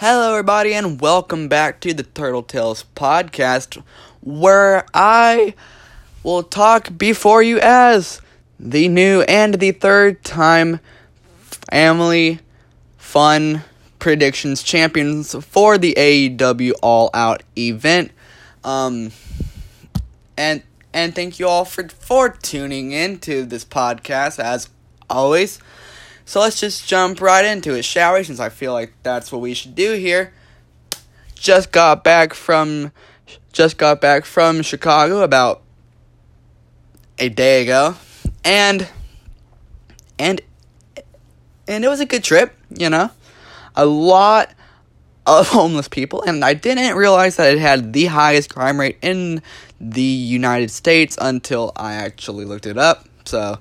Hello, everybody, and welcome back to the Turtle Tales podcast, where I will talk before you as the new and the third time family fun predictions champions for the AEW All Out event. Um, and and thank you all for for tuning in to this podcast as always. So let's just jump right into it, shall we? Since I feel like that's what we should do here. Just got back from just got back from Chicago about a day ago. And and and it was a good trip, you know. A lot of homeless people and I didn't realize that it had the highest crime rate in the United States until I actually looked it up. So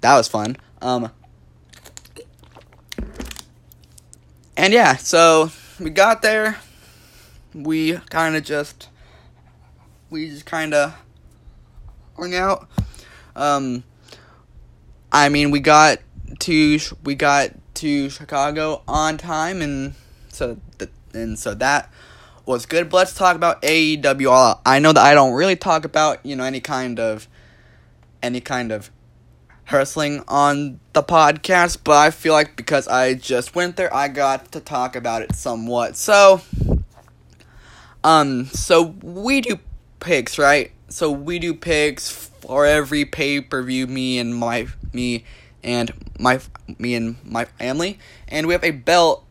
that was fun. Um And yeah, so we got there. We kind of just we just kind of hung out. Um I mean, we got to we got to Chicago on time and so th- and so that was good. But let's talk about AEW I know that I don't really talk about, you know, any kind of any kind of wrestling on the podcast, but I feel like because I just went there, I got to talk about it somewhat. So, um, so we do picks, right? So we do picks for every pay per view. Me and my me and my me and my family, and we have a belt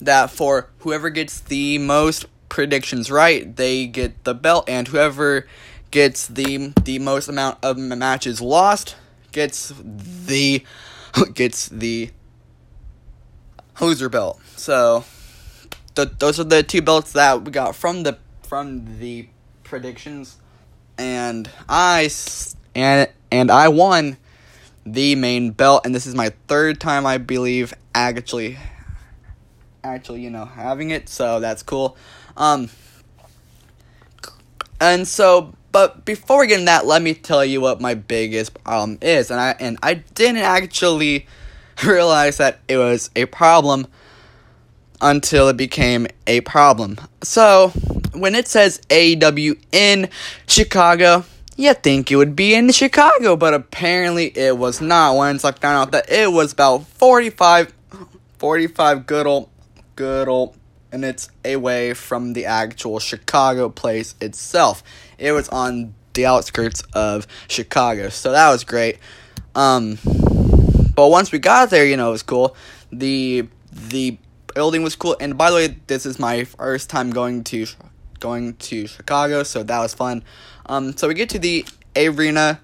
that for whoever gets the most predictions right, they get the belt, and whoever gets the the most amount of matches lost gets the gets the hoser belt. So the, those are the two belts that we got from the from the predictions and I and and I won the main belt and this is my third time I believe actually actually you know having it so that's cool um and so but before we get in that, let me tell you what my biggest problem is. And I and I didn't actually realize that it was a problem until it became a problem. So, when it says AEW in Chicago, you think it would be in Chicago, but apparently it was not. Once I found out that it was about 45, 45 good old, good old and it's away from the actual Chicago place itself. It was on the outskirts of Chicago, so that was great. Um, but once we got there, you know, it was cool. The the building was cool, and by the way, this is my first time going to going to Chicago, so that was fun. Um, so we get to the arena,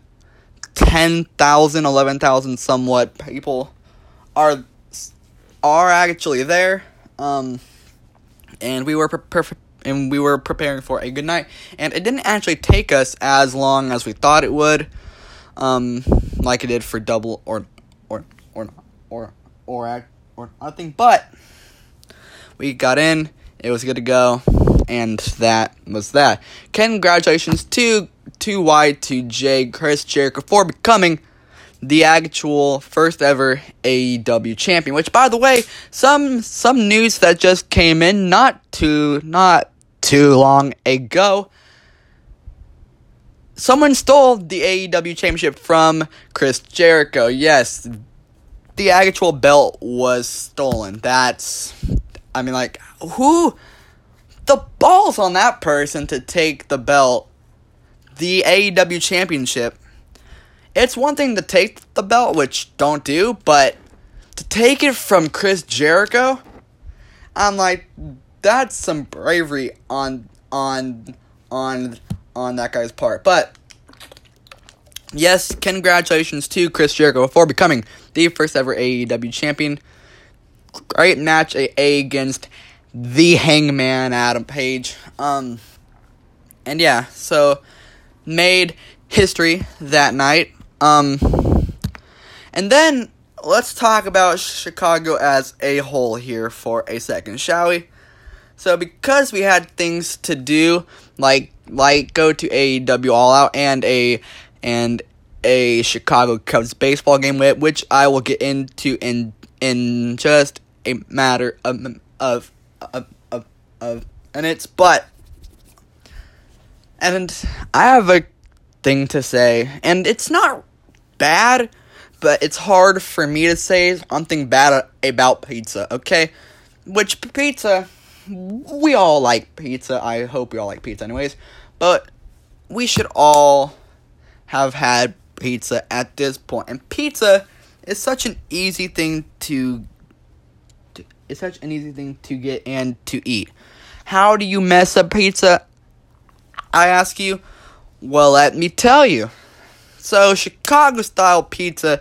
10,000, 11,000 somewhat people are are actually there. Um, and we were pre- pre- and we were preparing for a good night. And it didn't actually take us as long as we thought it would, um, like it did for double or or or or or or nothing. But we got in. It was good to go, and that was that. Congratulations to to Y to J Chris Jericho for becoming the actual first ever AEW champion. Which, by the way, some some news that just came in not too not too long ago. Someone stole the AEW championship from Chris Jericho. Yes, the actual belt was stolen. That's, I mean, like, who, the balls on that person to take the belt, the AEW championship, it's one thing to take the belt, which don't do, but to take it from Chris Jericho, I'm like, that's some bravery on on on on that guy's part. But yes, congratulations to Chris Jericho for becoming the first ever AEW champion. Great match a against the Hangman Adam Page. Um, and yeah, so made history that night. Um, and then let's talk about Chicago as a whole here for a second, shall we? So because we had things to do, like like go to AEW All Out and a and a Chicago Cubs baseball game, with, which I will get into in in just a matter of of of of, of and it's but and I have a thing to say, and it's not bad, but it's hard for me to say something bad about pizza. Okay, which pizza? We all like pizza. I hope we all like pizza, anyways. But we should all have had pizza at this point. and pizza is such an easy thing to. to it's such an easy thing to get and to eat. How do you mess up pizza? I ask you. Well, let me tell you. So, Chicago style pizza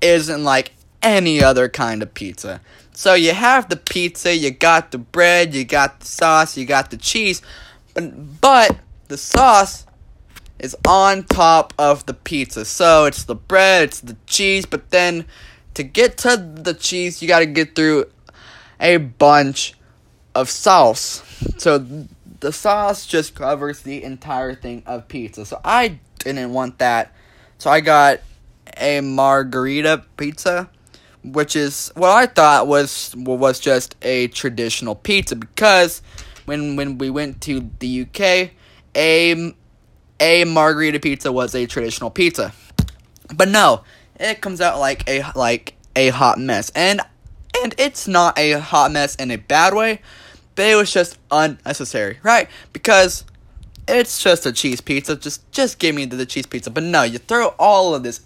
isn't like any other kind of pizza. So, you have the pizza, you got the bread, you got the sauce, you got the cheese, but, but the sauce is on top of the pizza. So, it's the bread, it's the cheese, but then to get to the cheese, you got to get through a bunch of sauce. So, the sauce just covers the entire thing of pizza. So I didn't want that. So I got a margherita pizza, which is what I thought was was just a traditional pizza because when when we went to the UK, a a margherita pizza was a traditional pizza. But no, it comes out like a like a hot mess. And and it's not a hot mess in a bad way but it was just unnecessary, right? Because it's just a cheese pizza. Just just give me the, the cheese pizza. But no, you throw all of this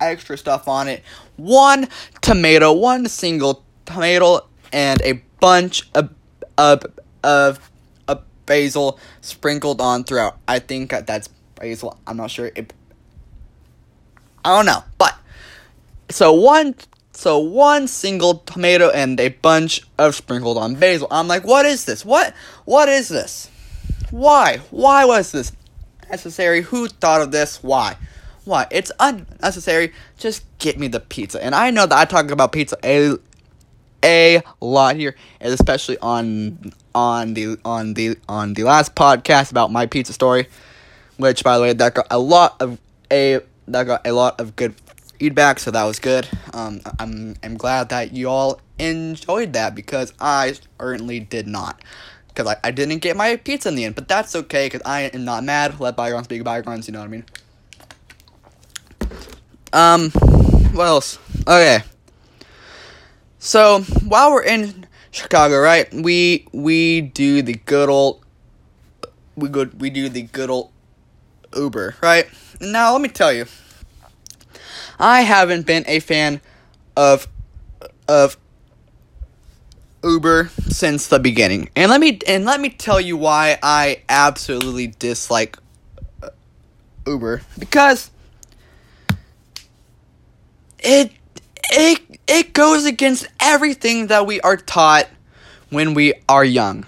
extra stuff on it. One tomato, one single tomato, and a bunch of of of, of basil sprinkled on throughout. I think that's basil. I'm not sure. It, I don't know, but so one so one single tomato and a bunch of sprinkled on basil. I'm like, what is this? What what is this? Why? Why was this necessary? Who thought of this? Why? Why? It's unnecessary. Just get me the pizza. And I know that I talk about pizza a a lot here, and especially on on the on the on the last podcast about my pizza story, which by the way that got a lot of a that got a lot of good feedback, so that was good. Um, I'm I'm glad that you all enjoyed that because I certainly did not. Because I, I didn't get my pizza in the end, but that's okay because I am not mad. Let bygones be bygones, you know what I mean? Um, what else? Okay. So while we're in Chicago, right? We we do the good old we good we do the good old Uber, right? Now let me tell you. I haven't been a fan of of Uber since the beginning. And let me and let me tell you why I absolutely dislike uh, Uber because it it it goes against everything that we are taught when we are young.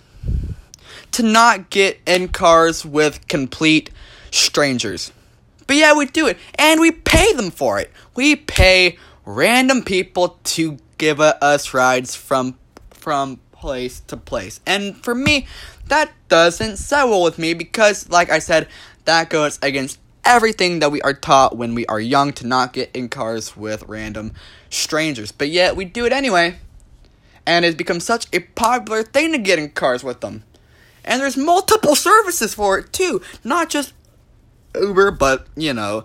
To not get in cars with complete strangers. But yeah, we do it. And we pay them for it. We pay random people to give us rides from from place to place. And for me, that doesn't set well with me because like I said, that goes against everything that we are taught when we are young to not get in cars with random strangers. But yet we do it anyway. And it's become such a popular thing to get in cars with them. And there's multiple services for it too, not just Uber, but you know,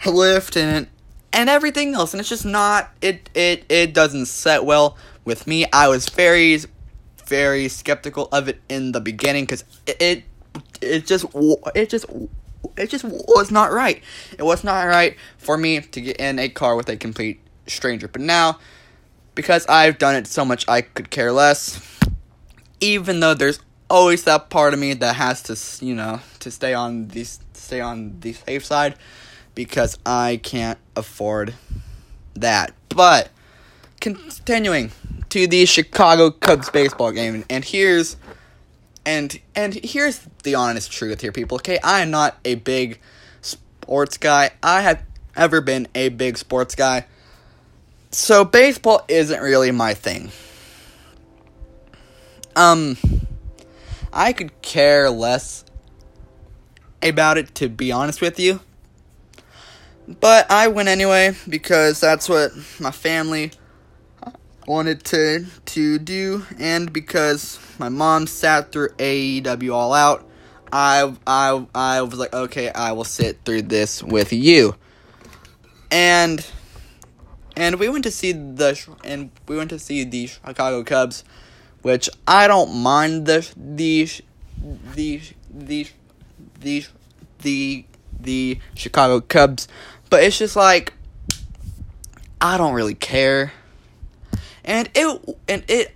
Lyft and and everything else, and it's just not it it it doesn't set well with me. I was very very skeptical of it in the beginning because it, it it just it just it just was not right. It was not right for me to get in a car with a complete stranger. But now, because I've done it so much, I could care less. Even though there's always that part of me that has to, you know, to stay on the stay on the safe side because I can't afford that. But continuing to the Chicago Cubs baseball game, and here's and and here's the honest truth here, people. Okay, I am not a big sports guy. I have ever been a big sports guy. So baseball isn't really my thing. Um I could care less about it, to be honest with you. But I went anyway because that's what my family wanted to to do, and because my mom sat through AEW All Out, I I I was like, okay, I will sit through this with you, and and we went to see the and we went to see the Chicago Cubs, which I don't mind the the the the the the the Chicago Cubs, but it's just like I don't really care. And it and it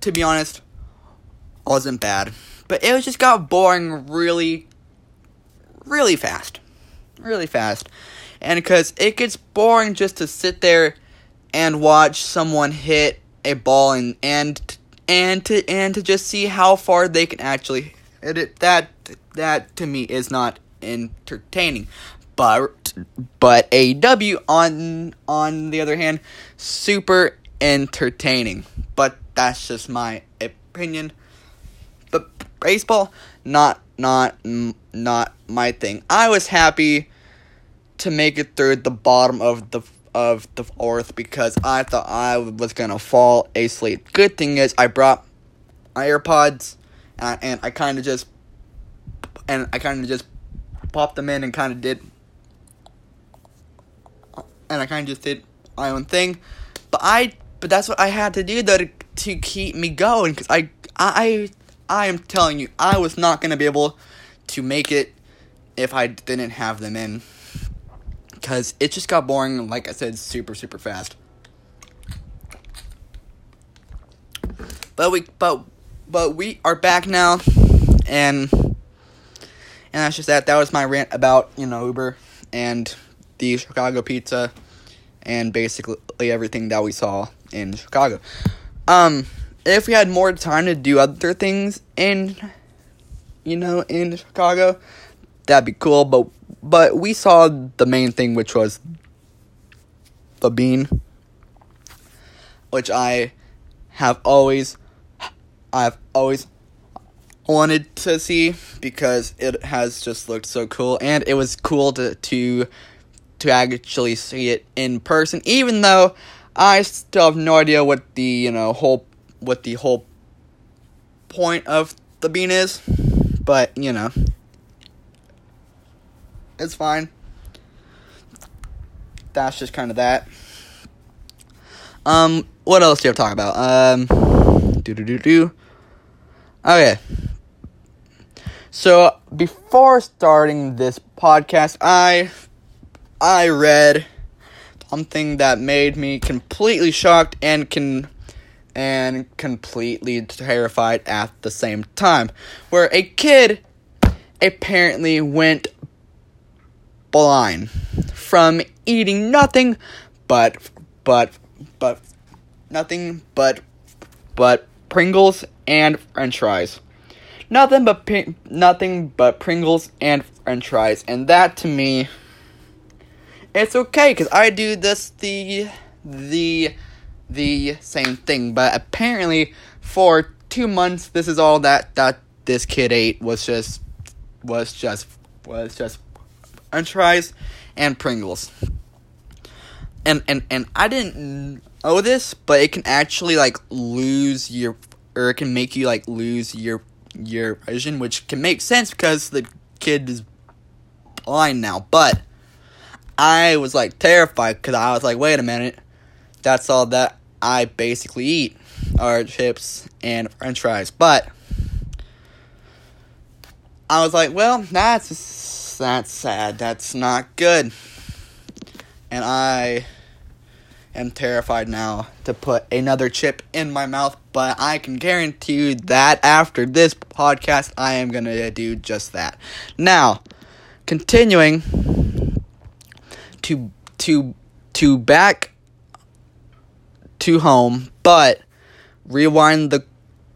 to be honest wasn't bad. But it just got boring really really fast. Really fast. And cuz it gets boring just to sit there and watch someone hit a ball and and and to and to just see how far they can actually hit it. That that to me is not entertaining. But but AW on on the other hand, super entertaining. But that's just my opinion. But baseball, not not not my thing. I was happy to make it through the bottom of the of the fourth because I thought I was gonna fall asleep. Good thing is I brought my AirPods and, uh, and I kind of just and I kind of just popped them in and kind of did and I kind of just did my own thing. But I, but that's what I had to do though to, to keep me going because I, I, I am telling you, I was not gonna be able to make it if I didn't have them in. Cause it just got boring, like I said, super super fast. But we, but, but we are back now, and and that's just that. That was my rant about you know Uber and the Chicago pizza, and basically everything that we saw in Chicago. Um, if we had more time to do other things in, you know, in Chicago, that'd be cool. But but we saw the main thing, which was the bean, which I have always, I've always wanted to see because it has just looked so cool, and it was cool to to to actually see it in person, even though I still have no idea what the you know whole what the whole point of the bean is, but you know it's fine. That's just kind of that. Um, what else do you have to talk about? Um, do do do do. Okay. So before starting this podcast, I I read something that made me completely shocked and can and completely terrified at the same time. Where a kid apparently went blind from eating nothing but but but nothing but but Pringles and french fries. Nothing but nothing but Pringles and french fries and that to me it's okay because I do this the the the same thing. But apparently, for two months, this is all that that this kid ate was just was just was just French fries and Pringles. And and and I didn't know this, but it can actually like lose your or it can make you like lose your your vision, which can make sense because the kid is blind now. But I was like terrified because I was like, wait a minute, that's all that I basically eat are chips and French fries. But I was like, well, that's that's sad. That's not good. And I am terrified now to put another chip in my mouth, but I can guarantee you that after this podcast, I am going to do just that. Now, continuing to to to back to home, but rewind the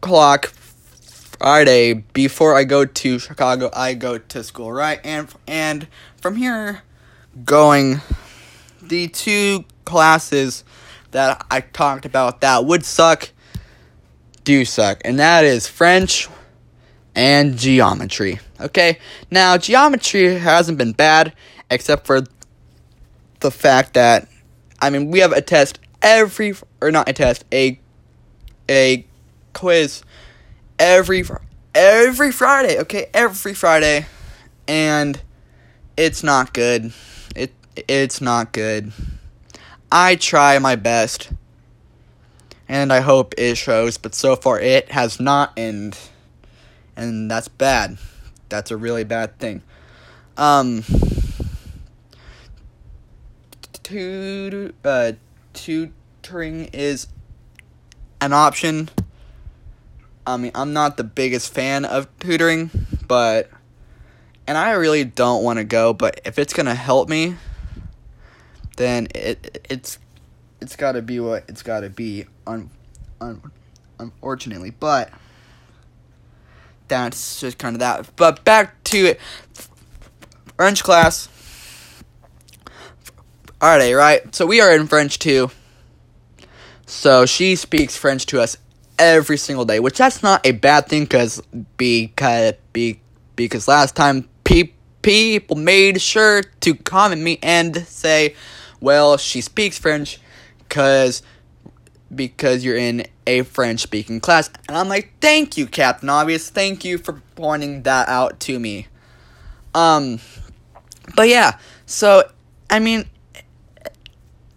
clock Friday before I go to Chicago, I go to school, right? And and from here going the two classes that I talked about that would suck do suck, and that is French and geometry. Okay? Now, geometry hasn't been bad except for the fact that I mean we have a test every or not a test, a a quiz every every Friday, okay? Every Friday. And it's not good. It it's not good. I try my best. And I hope it shows, but so far it has not and and that's bad. That's a really bad thing. Um uh, tutoring is an option. I mean, I'm not the biggest fan of tutoring, but and I really don't want to go, but if it's going to help me, then it it's it's got to be what it's got to be un, un, unfortunately, but that's just kind of that. But back to it. French class. Alright, right? So we are in French too. So she speaks French to us every single day, which that's not a bad thing cause because be, because last time pe- people made sure to comment me and say, "Well, she speaks French cuz because you're in a French speaking class." And I'm like, "Thank you, Captain Obvious. Thank you for pointing that out to me." Um but yeah, so I mean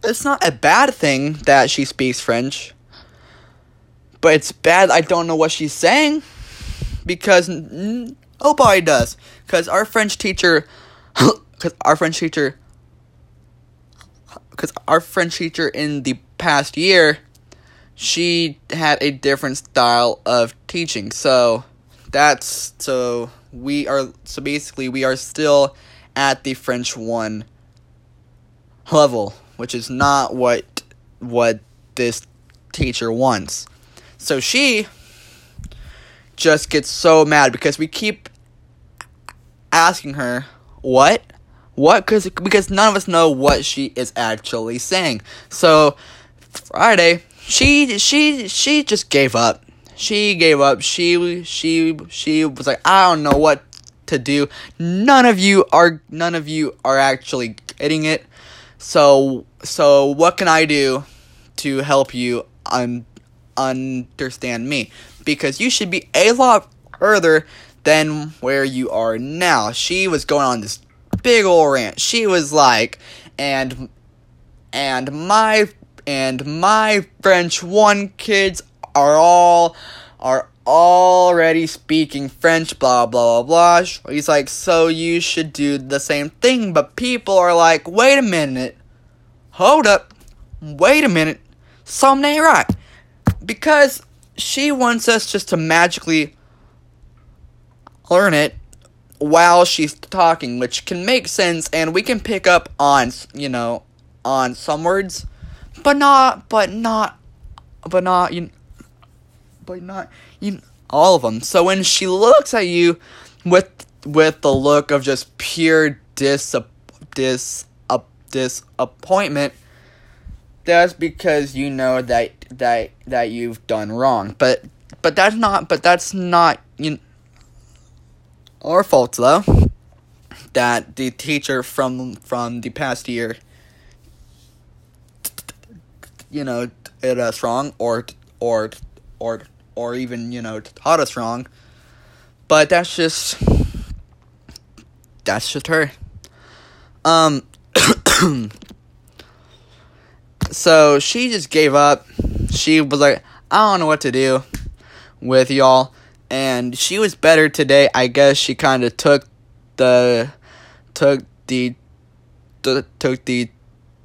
it's not a bad thing that she speaks French. But it's bad I don't know what she's saying because nobody does. Because our French teacher, because our French teacher, because our French teacher in the past year, she had a different style of teaching. So that's so we are so basically we are still at the French one level, which is not what what this teacher wants. So she just gets so mad because we keep asking her what what cuz because none of us know what she is actually saying. So Friday, she she she just gave up. She gave up. She she she was like, "I don't know what to do. None of you are none of you are actually getting it. So so what can I do to help you un- understand me? Because you should be a lot further than where you are now. She was going on this big old rant. She was like, and and my and my French one kids are all are already speaking French, blah, blah, blah, blah. He's like, so you should do the same thing. But people are like, wait a minute. Hold up. Wait a minute. Something ain't right. Because she wants us just to magically learn it while she's talking, which can make sense and we can pick up on, you know, on some words, but not, but not, but not, you but not you all of them. So when she looks at you with with the look of just pure dis dis uh, disappointment, that's because you know that that that you've done wrong. But but that's not but that's not you our fault though. That the teacher from from the past year you know did us wrong or or or or even, you know, taught us wrong. But that's just that's just her. Um so she just gave up. She was like, I don't know what to do with y'all. And she was better today. I guess she kind of took the took the, took the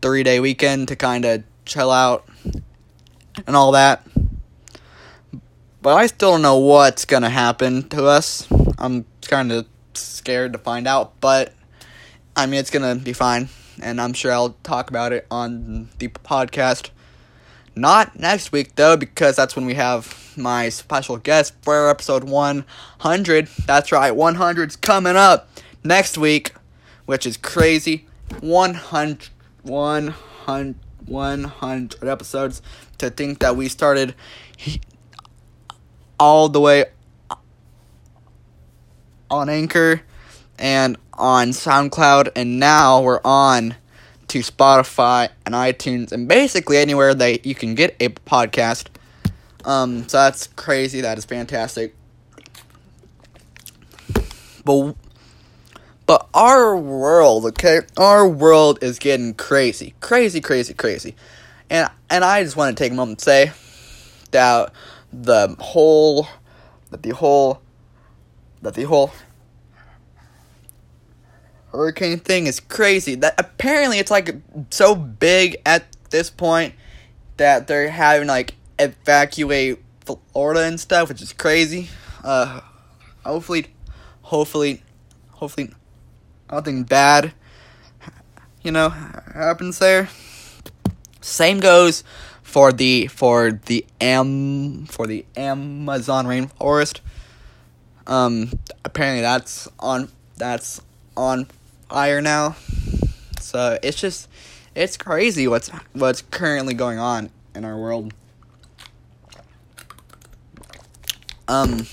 3-day weekend to kind of chill out and all that. But I still don't know what's gonna happen to us. I'm kind of scared to find out, but I mean, it's gonna be fine, and I'm sure I'll talk about it on the podcast. Not next week, though, because that's when we have my special guest for episode 100. That's right, 100's coming up next week, which is crazy. 100, 100, 100 episodes. To think that we started all the way on Anchor and on SoundCloud, and now we're on to Spotify and iTunes and basically anywhere that you can get a podcast. Um, so that's crazy. That is fantastic. But but our world, okay, our world is getting crazy, crazy, crazy, crazy, and and I just want to take a moment to say that the whole that the whole that the whole hurricane thing is crazy. That apparently it's like so big at this point that they're having like evacuate Florida and stuff, which is crazy. Uh, hopefully, hopefully, hopefully, nothing bad, you know, happens there. Same goes for the for the am for the Amazon rainforest. Um, apparently that's on that's on fire now. So it's just it's crazy what's what's currently going on in our world. Um,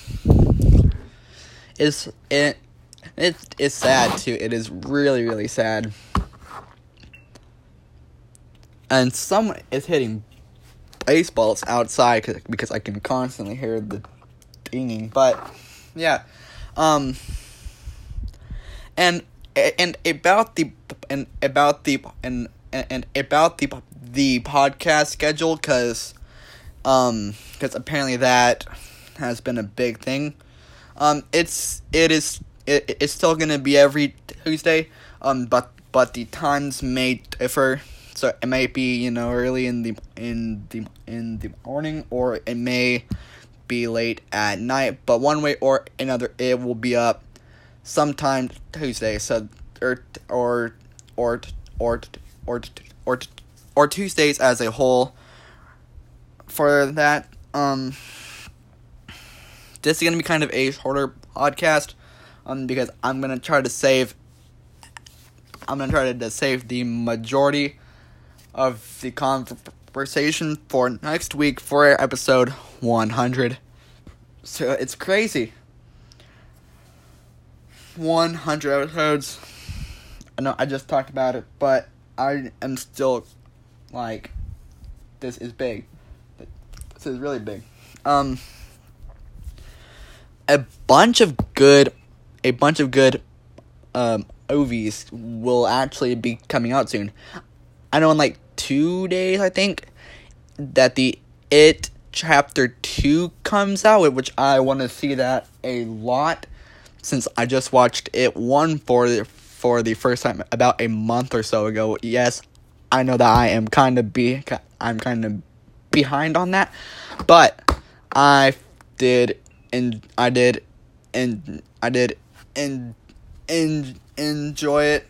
is it it is sad too. It is really really sad. And someone is hitting baseballs outside cause, because I can constantly hear the dinging. But yeah, um, and and about the and about the and and about the the podcast schedule because um because apparently that has been a big thing. Um, it's it is it, it's still gonna be every Tuesday. Um, but but the times may differ. So it might be you know early in the in the in the morning, or it may be late at night. But one way or another, it will be up sometime Tuesday. So or or or or or or or Tuesdays as a whole. For that, um, this is gonna be kind of a shorter podcast, um, because I'm gonna try to save. I'm gonna try to save the majority of the conversation for next week for episode 100. So it's crazy. 100 episodes. I know I just talked about it, but I am still like, this is big. This is really big. Um, a bunch of good, a bunch of good, um, movies will actually be coming out soon. I know in like two days, I think, that the It Chapter 2 comes out, which I want to see that a lot since I just watched It 1 for the, for the first time about a month or so ago. Yes, I know that I am kind of be I'm kind of behind on that, but I did and I did and I did and and enjoy it.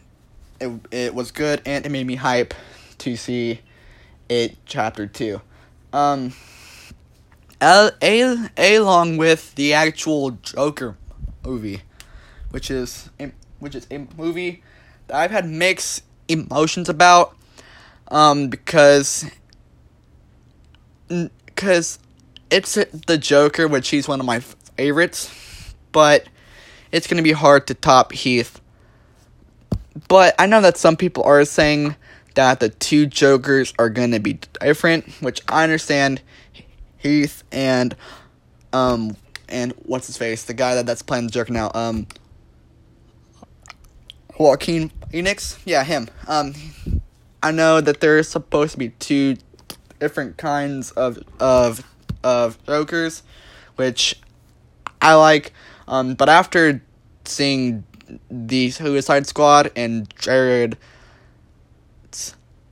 It it was good and it made me hype to see it chapter 2. Um a, a, along with the actual Joker movie, which is a, which is a movie that I've had mixed emotions about um because because it's the Joker, which he's one of my favorites, but it's gonna be hard to top Heath. But I know that some people are saying that the two Jokers are gonna be different, which I understand. Heath and um and what's his face, the guy that that's playing the Joker now, um Joaquin Phoenix, yeah, him. Um, I know that there's supposed to be two different kinds of of of Jokers, which I like. Um, but after seeing the Suicide Squad and Jared,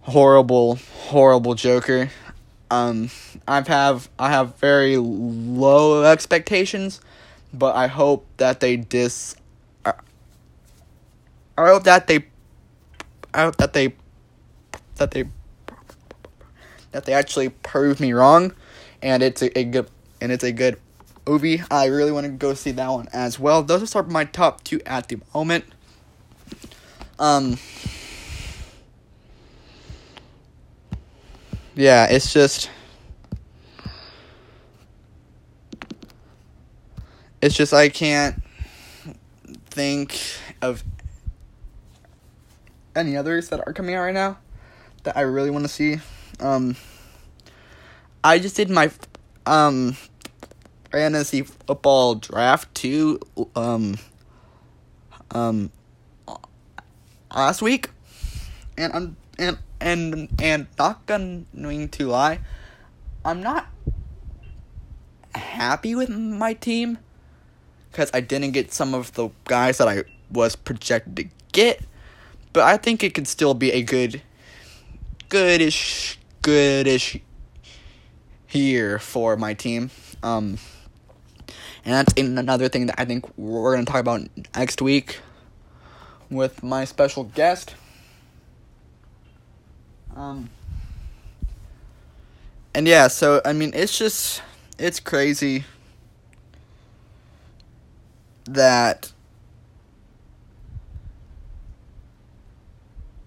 horrible, horrible Joker. Um, I've have I have very low expectations, but I hope that they dis. I hope that they. I hope that they. That they. That they actually prove me wrong, and it's a, a good and it's a good movie. I really want to go see that one as well. Those are my top two at the moment. Um. Yeah, it's just. It's just I can't think of any others that are coming out right now. that I really want to see. Um, I just did my um fantasy football draft too um um last week, and I'm and and and not going to lie, I'm not happy with my team because I didn't get some of the guys that I was projected to get, but I think it could still be a good, goodish, goodish year for my team. Um, and that's another thing that I think we're going to talk about next week with my special guest. Um, and yeah, so I mean, it's just it's crazy that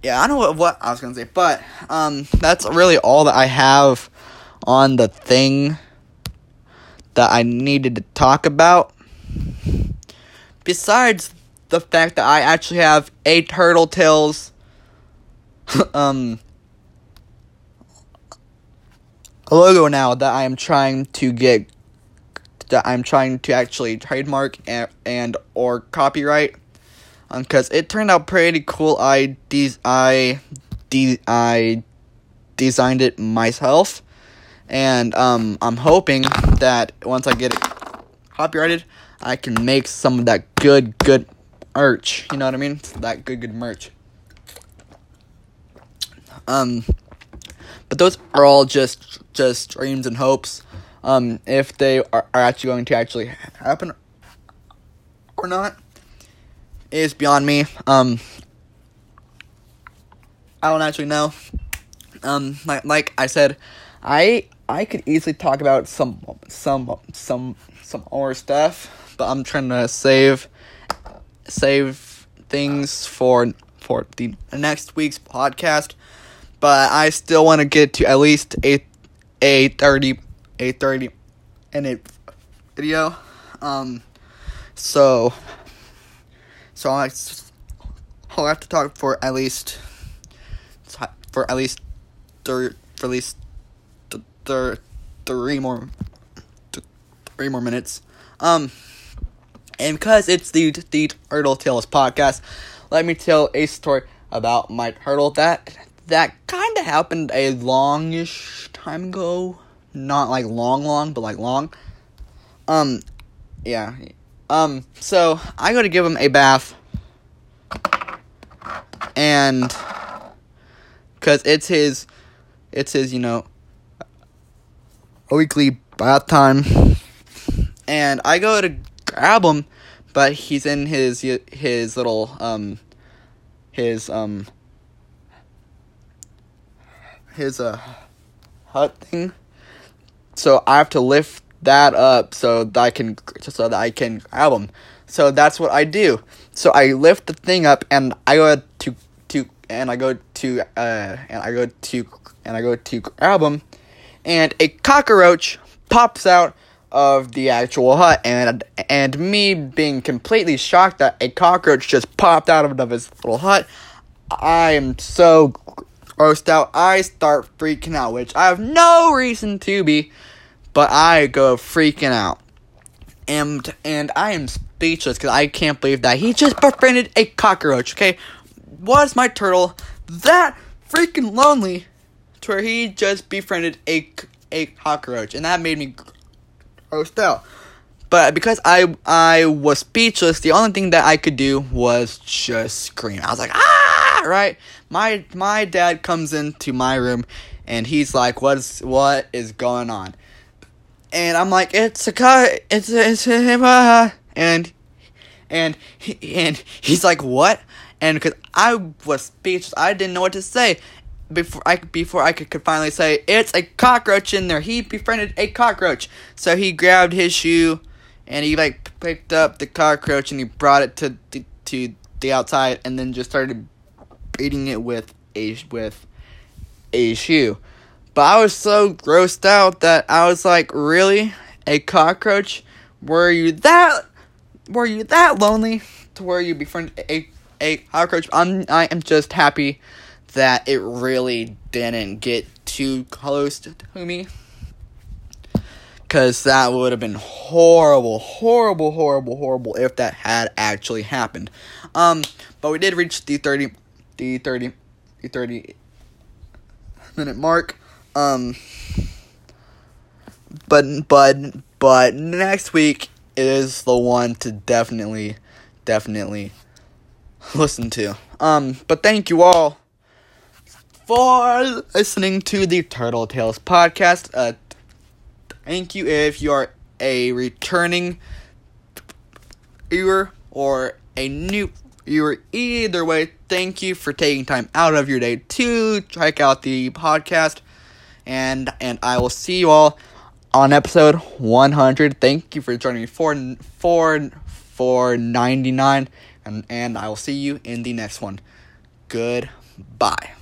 yeah, I don't know what, I was gonna say, but um, that's really all that I have on the thing that I needed to talk about. Besides the fact that I actually have a Turtle Tales um logo now that I am trying to get that I'm trying to actually trademark and, and or copyright because um, it turned out pretty cool. I de- I de- I designed it myself, and um, I'm hoping that once I get it copyrighted, I can make some of that good good merch. You know what I mean? That good good merch. Um, but those are all just just dreams and hopes. Um, if they are, are actually going to actually happen or not is beyond me. Um, I don't actually know. Um, like, like I said, I I could easily talk about some some some some more stuff, but I'm trying to save save things for for the next week's podcast. But I still want to get to at least a a thirty a thirty minute video. Um, so so I, I'll have to talk for at least for at least three for at least th- th- three more th- three more minutes. Um, and because it's the the Turtle Tales podcast, let me tell a story about my turtle that that kind of happened a longish time ago. Not like long, long, but like long. Um, yeah. Um, so I go to give him a bath, and because it's his, it's his, you know, weekly bath time, and I go to grab him, but he's in his his little um, his um, his uh hut thing, so I have to lift that up so that I can so that I can grab them. So that's what I do. So I lift the thing up and I go to to and I go to uh and I go to and I go to grab them, and a cockroach pops out of the actual hut and and me being completely shocked that a cockroach just popped out of his little hut. I am so grossed out. I start freaking out, which I have no reason to be but I go freaking out. And and I am speechless because I can't believe that he just befriended a cockroach. Okay, was my turtle that freaking lonely to where he just befriended a a cockroach, and that made me grossed out. But because I I was speechless, the only thing that I could do was just scream. I was like, ah! Right? My my dad comes into my room, and he's like, "What's what is going on?" and I'm like, it's a cut, it's a, it's and and and he's like, what? And because I was speechless, I didn't know what to say before I before I could, could finally say it's a cockroach in there. He befriended a cockroach, so he grabbed his shoe and he like picked up the cockroach and he brought it to the, to the outside and then just started beating it with a with a shoe. But I was so grossed out that I was like, really? A cockroach? Were you that were you that lonely to where you befriend a a cockroach? I'm I am just happy that it really didn't get too close to me. Because that would have been horrible, horrible, horrible, horrible if that had actually happened. Um, but we did reach the 30, the 30, the 30 minute mark. Um, but, but, but next week is the one to definitely, definitely listen to. Um, but thank you all for listening to the Turtle Tales podcast. Uh, thank you if you are a returning viewer or a new viewer. Either way, thank you for taking time out of your day to check out the podcast. And and I will see you all on episode 100. Thank you for joining me for for for 99 and and I will see you in the next one. Goodbye.